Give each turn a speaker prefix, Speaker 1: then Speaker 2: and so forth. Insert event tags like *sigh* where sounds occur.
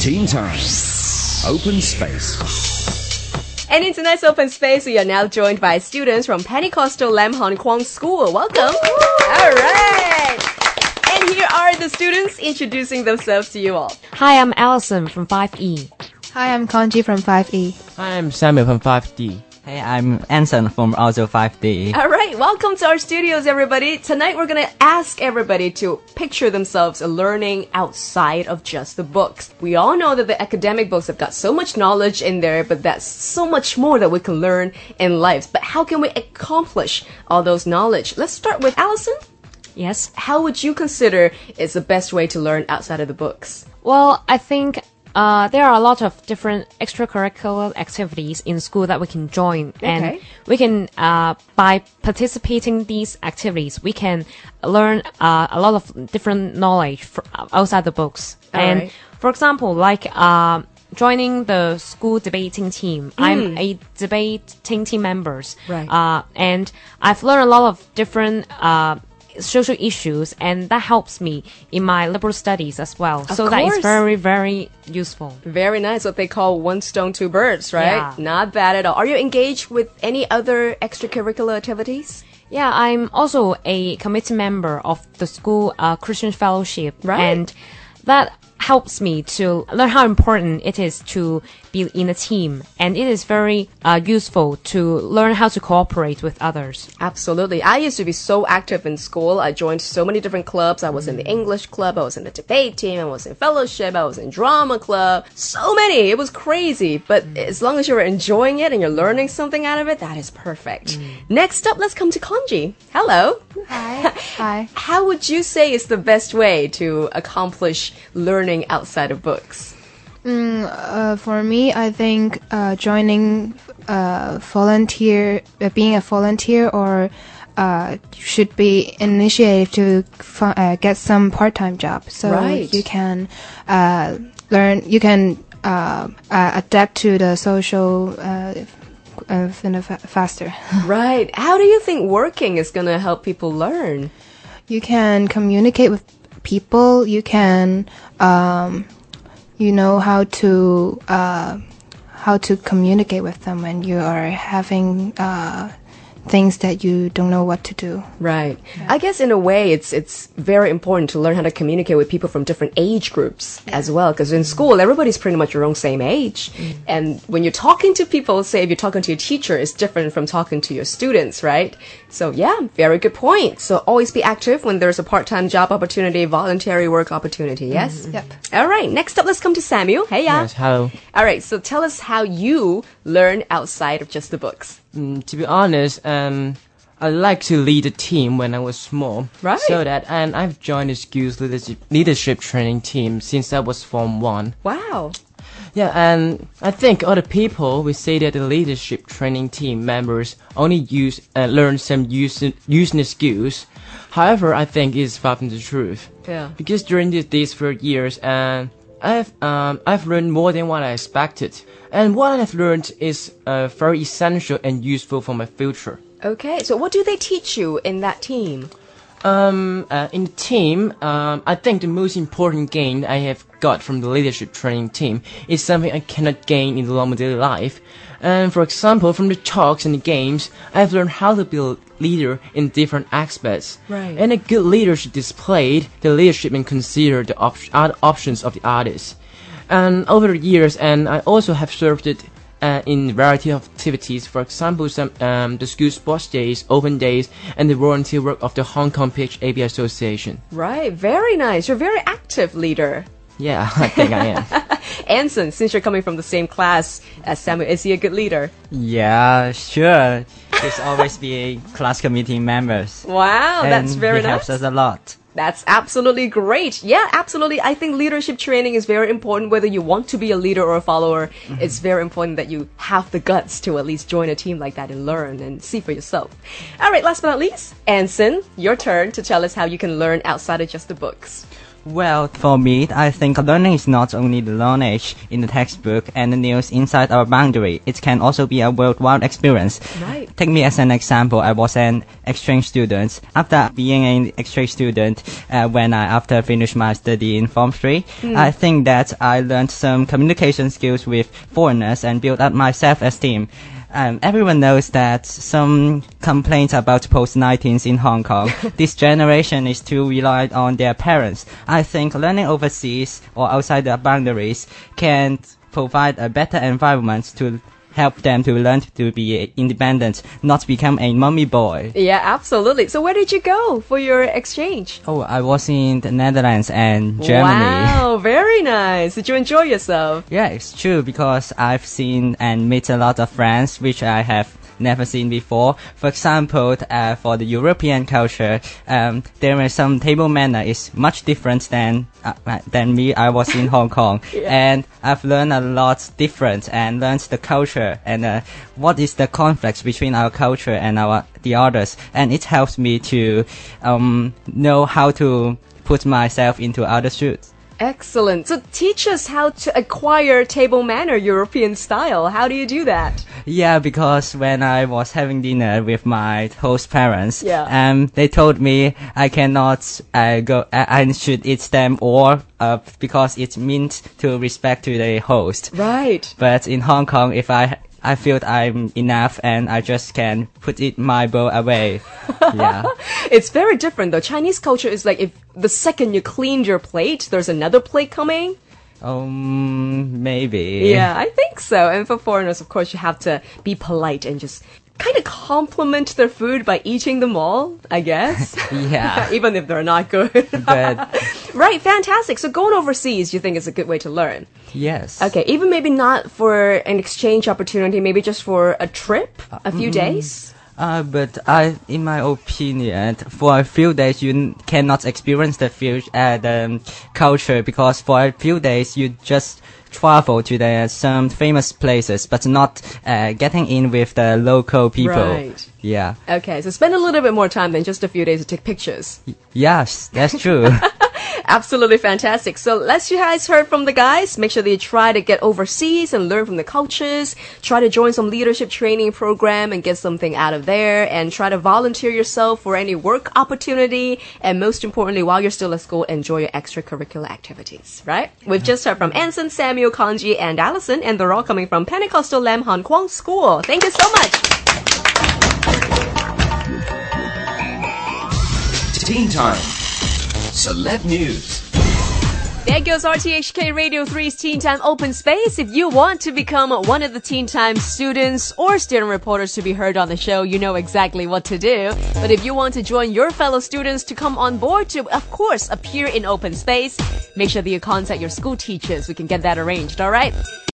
Speaker 1: Teen Time. Open Space.
Speaker 2: And in tonight's open space, we are now joined by students from Pentecostal Lam Hon Kwong School. Welcome. All right. And here are the students introducing themselves to you all.
Speaker 3: Hi, I'm Allison from 5E.
Speaker 4: Hi, I'm Kanji from 5E.
Speaker 5: Hi, I'm Samuel from 5D.
Speaker 6: Hey, I'm Anson from Audio 5D.
Speaker 2: All right, welcome to our studios, everybody. Tonight we're going to ask everybody to picture themselves learning outside of just the books. We all know that the academic books have got so much knowledge in there, but that's so much more that we can learn in life. But how can we accomplish all those knowledge? Let's start with Allison.
Speaker 3: Yes.
Speaker 2: How would you consider is the best way to learn outside of the books?
Speaker 3: Well, I think uh, there are a lot of different extracurricular activities in school that we can join,
Speaker 2: Okay.
Speaker 3: and we can uh, by participating these activities, we can learn uh, a lot of different knowledge fr- outside the books.
Speaker 2: All
Speaker 3: and
Speaker 2: right.
Speaker 3: for example, like uh, joining the school debating team, I'm a debating team members,
Speaker 2: Hmm. Right.
Speaker 3: Uh, and I've learned a lot of different. Uh, social issues and that helps me in my liberal studies as well so that
Speaker 2: course.
Speaker 3: is very very useful
Speaker 2: Very nice. What they call one stone, two birds, right?
Speaker 3: Yeah.
Speaker 2: Not bad at all. Are you engaged with any other extracurricular activities?
Speaker 3: Yeah, I'm also a committee member of the school uh, Christian Fellowship,
Speaker 2: Right.
Speaker 3: and that helps me to learn how important it is to be in a team, and it is very uh, useful to learn how to cooperate with others.
Speaker 2: Absolutely. I used to be so active in school. I joined so many different clubs. I was in the mm. English club. I was in the debate team. I was in fellowship. I was in drama club. So many. It was crazy. But mm. as long as you're enjoying it and you're learning something out of it, that is perfect. Mm. Next up, let's come to Kanji. Hello.
Speaker 4: Hi. Hi. *laughs*
Speaker 2: How would you say is the best way to accomplish learning outside of books?
Speaker 4: Uh, for me, I think uh, joining uh, volunteer, uh, being a volunteer, or uh, should be initiated to uh, get some part-time job, so
Speaker 2: Right.
Speaker 4: you can uh, learn. You can uh, uh, adapt to the social uh, uh, in a fa- faster. *laughs*
Speaker 2: Right. How do you think working is going to help people learn?
Speaker 4: you can communicate with people you can um, you know how to uh, how to communicate with them when you are having uh, things that you don't know what to do
Speaker 2: Right. I guess in a way, it's it's very important to learn how to communicate with people from different age groups as well. Because in school, everybody's pretty much your own same age, mm-hmm. and when you're talking to people, say if you're talking to your teacher, it's different from talking to your students, right? So yeah, very good point. So always be active when there's a part-time job opportunity, voluntary work opportunity. Mm-hmm. Yes.
Speaker 4: Yep.
Speaker 2: All right. Next up, let's come to Samuel. Hey, yeah.
Speaker 5: Yes, hello.
Speaker 2: All right. So tell us how you learn outside of just the books.
Speaker 5: Mm, to be honest, um, I like to lead a team when I was small.
Speaker 2: Right.
Speaker 5: So that, and I've joined the school's leadership, leadership training team since I was Form 1.
Speaker 2: Wow.
Speaker 5: Yeah, and I think other people will say that the leadership training team members only use uh, learn some use, useless skills. However, I think it's far from the truth.
Speaker 2: Yeah.
Speaker 5: Because during these, these four years, and I've um, I've learned more than what I expected, and what I've learned is uh, very essential and useful for my future.
Speaker 2: Okay. So what do they teach you in that team?
Speaker 5: Um, uh, in the team, um, I think the most important gain I have got from the leadership training team is something I cannot gain in the normal daily life. And for example, from the talks and the games, I've learned how to be a leader in different aspects.
Speaker 2: Right.
Speaker 5: And a good leader should display the leadership and consider the op- other options of the others. And over the years, and I also have served it uh, in variety of activities. For example, some um, the school sports days, open days, and the volunteer work of the Hong Kong PHAB Association.
Speaker 2: Right, very nice. You're a very active leader.
Speaker 5: Yeah, *laughs* I think I am. *laughs*
Speaker 2: Anson, since you're coming from the same class as Samuel, is he a good leader?
Speaker 6: Yeah, sure. There's always be class committee members.
Speaker 2: Wow,
Speaker 6: and
Speaker 2: that's very
Speaker 6: he
Speaker 2: nice.
Speaker 6: helps us a lot.
Speaker 2: That's absolutely great. Yeah, absolutely. I think leadership training is very important. Whether you want to be a leader or a follower, mm-hmm. it's very important that you have the guts to at least join a team like that and learn and see for yourself. All right, last but not least, Anson, your turn to tell us how you can learn outside of just the books.
Speaker 6: Well, for me, I think learning is not only the knowledge in the textbook and the news inside our boundary. It can also be a worldwide experience.
Speaker 2: Right.
Speaker 6: Take me as an example. I was an exchange student. After being an exchange student, uh, when I after finished my study in Form 3, I think that I learned some communication skills with foreigners and built up my self-esteem. Um, everyone knows that some complaints about post-19s in Hong Kong. *laughs* this generation is too reliant on their parents. I think learning overseas or outside the boundaries can provide a better environment to help them to learn to be independent, not become a mummy boy.
Speaker 2: Yeah, absolutely. So where did you go for your exchange?
Speaker 6: Oh, I was in the Netherlands and Germany.
Speaker 2: Wow, *laughs* very nice. Did you enjoy yourself?
Speaker 6: Yeah, it's true because I've seen and met a lot of friends which I have never seen before. For example, uh, for the European culture, um, there is some table manner is much different than uh, uh, than me. I was in *laughs* Hong Kong, and I've learned a lot different and learned the culture and uh, what is the conflicts between our culture and our the others, and it helps me to um, know how to put myself into other shoes.
Speaker 2: Excellent. So teach us how to acquire table manner European style. How do you do that?
Speaker 6: Yeah, because when I was having dinner with my host parents,
Speaker 2: Yeah.
Speaker 6: um, they told me I cannot uh, go, uh, I should eat them or uh, because it means to respect to the host.
Speaker 2: Right.
Speaker 6: But in Hong Kong, if I I feel I'm enough and I just can put it my bowl away. *laughs* yeah.
Speaker 2: It's very different though. Chinese culture is like if the second you cleaned your plate, there's another plate coming.
Speaker 6: Um, maybe.
Speaker 2: Yeah, I think so. And for foreigners, of course, you have to be polite and just kind of compliment their food by eating them all, I guess. *laughs*
Speaker 6: Yeah. *laughs*
Speaker 2: Even if they're not good.
Speaker 6: But
Speaker 2: right, fantastic. So going overseas, you think is a good way to learn.
Speaker 6: yes.
Speaker 2: Okay, even maybe not for an exchange opportunity, maybe just for a trip, a few days.
Speaker 6: Uh, but I, in my opinion, for a few days you n- cannot experience the uh, the culture because for a few days you just travel to the some famous places, but not uh, getting in with the local people.
Speaker 2: Right.
Speaker 6: Yeah.
Speaker 2: Okay, so spend a little bit more time than just a few days to take pictures.
Speaker 6: Yes, that's true. *laughs*
Speaker 2: Absolutely fantastic. So, as you guys heard from the guys, make sure that you try to get overseas and learn from the cultures. Try to join some leadership training program and get something out of there. And try to volunteer yourself for any work opportunity. And most importantly, while you're still at school, enjoy your extracurricular activities. Right? We've just heard from Anson, Samuel, Kanji, and Allison, and they're all coming from Pentecostal Lam Hon Kwong School. Thank you so much.
Speaker 1: Teen Time. Celeb News.
Speaker 2: There goes RTHK Radio 3's Teen Time Open Space. If you want to become one of the Teen Time students or student reporters to be heard on the show, you know exactly what to do. But if you want to join your fellow students to come on board to, of course, appear in open space, make sure that you contact your school teachers. We can get that arranged, alright?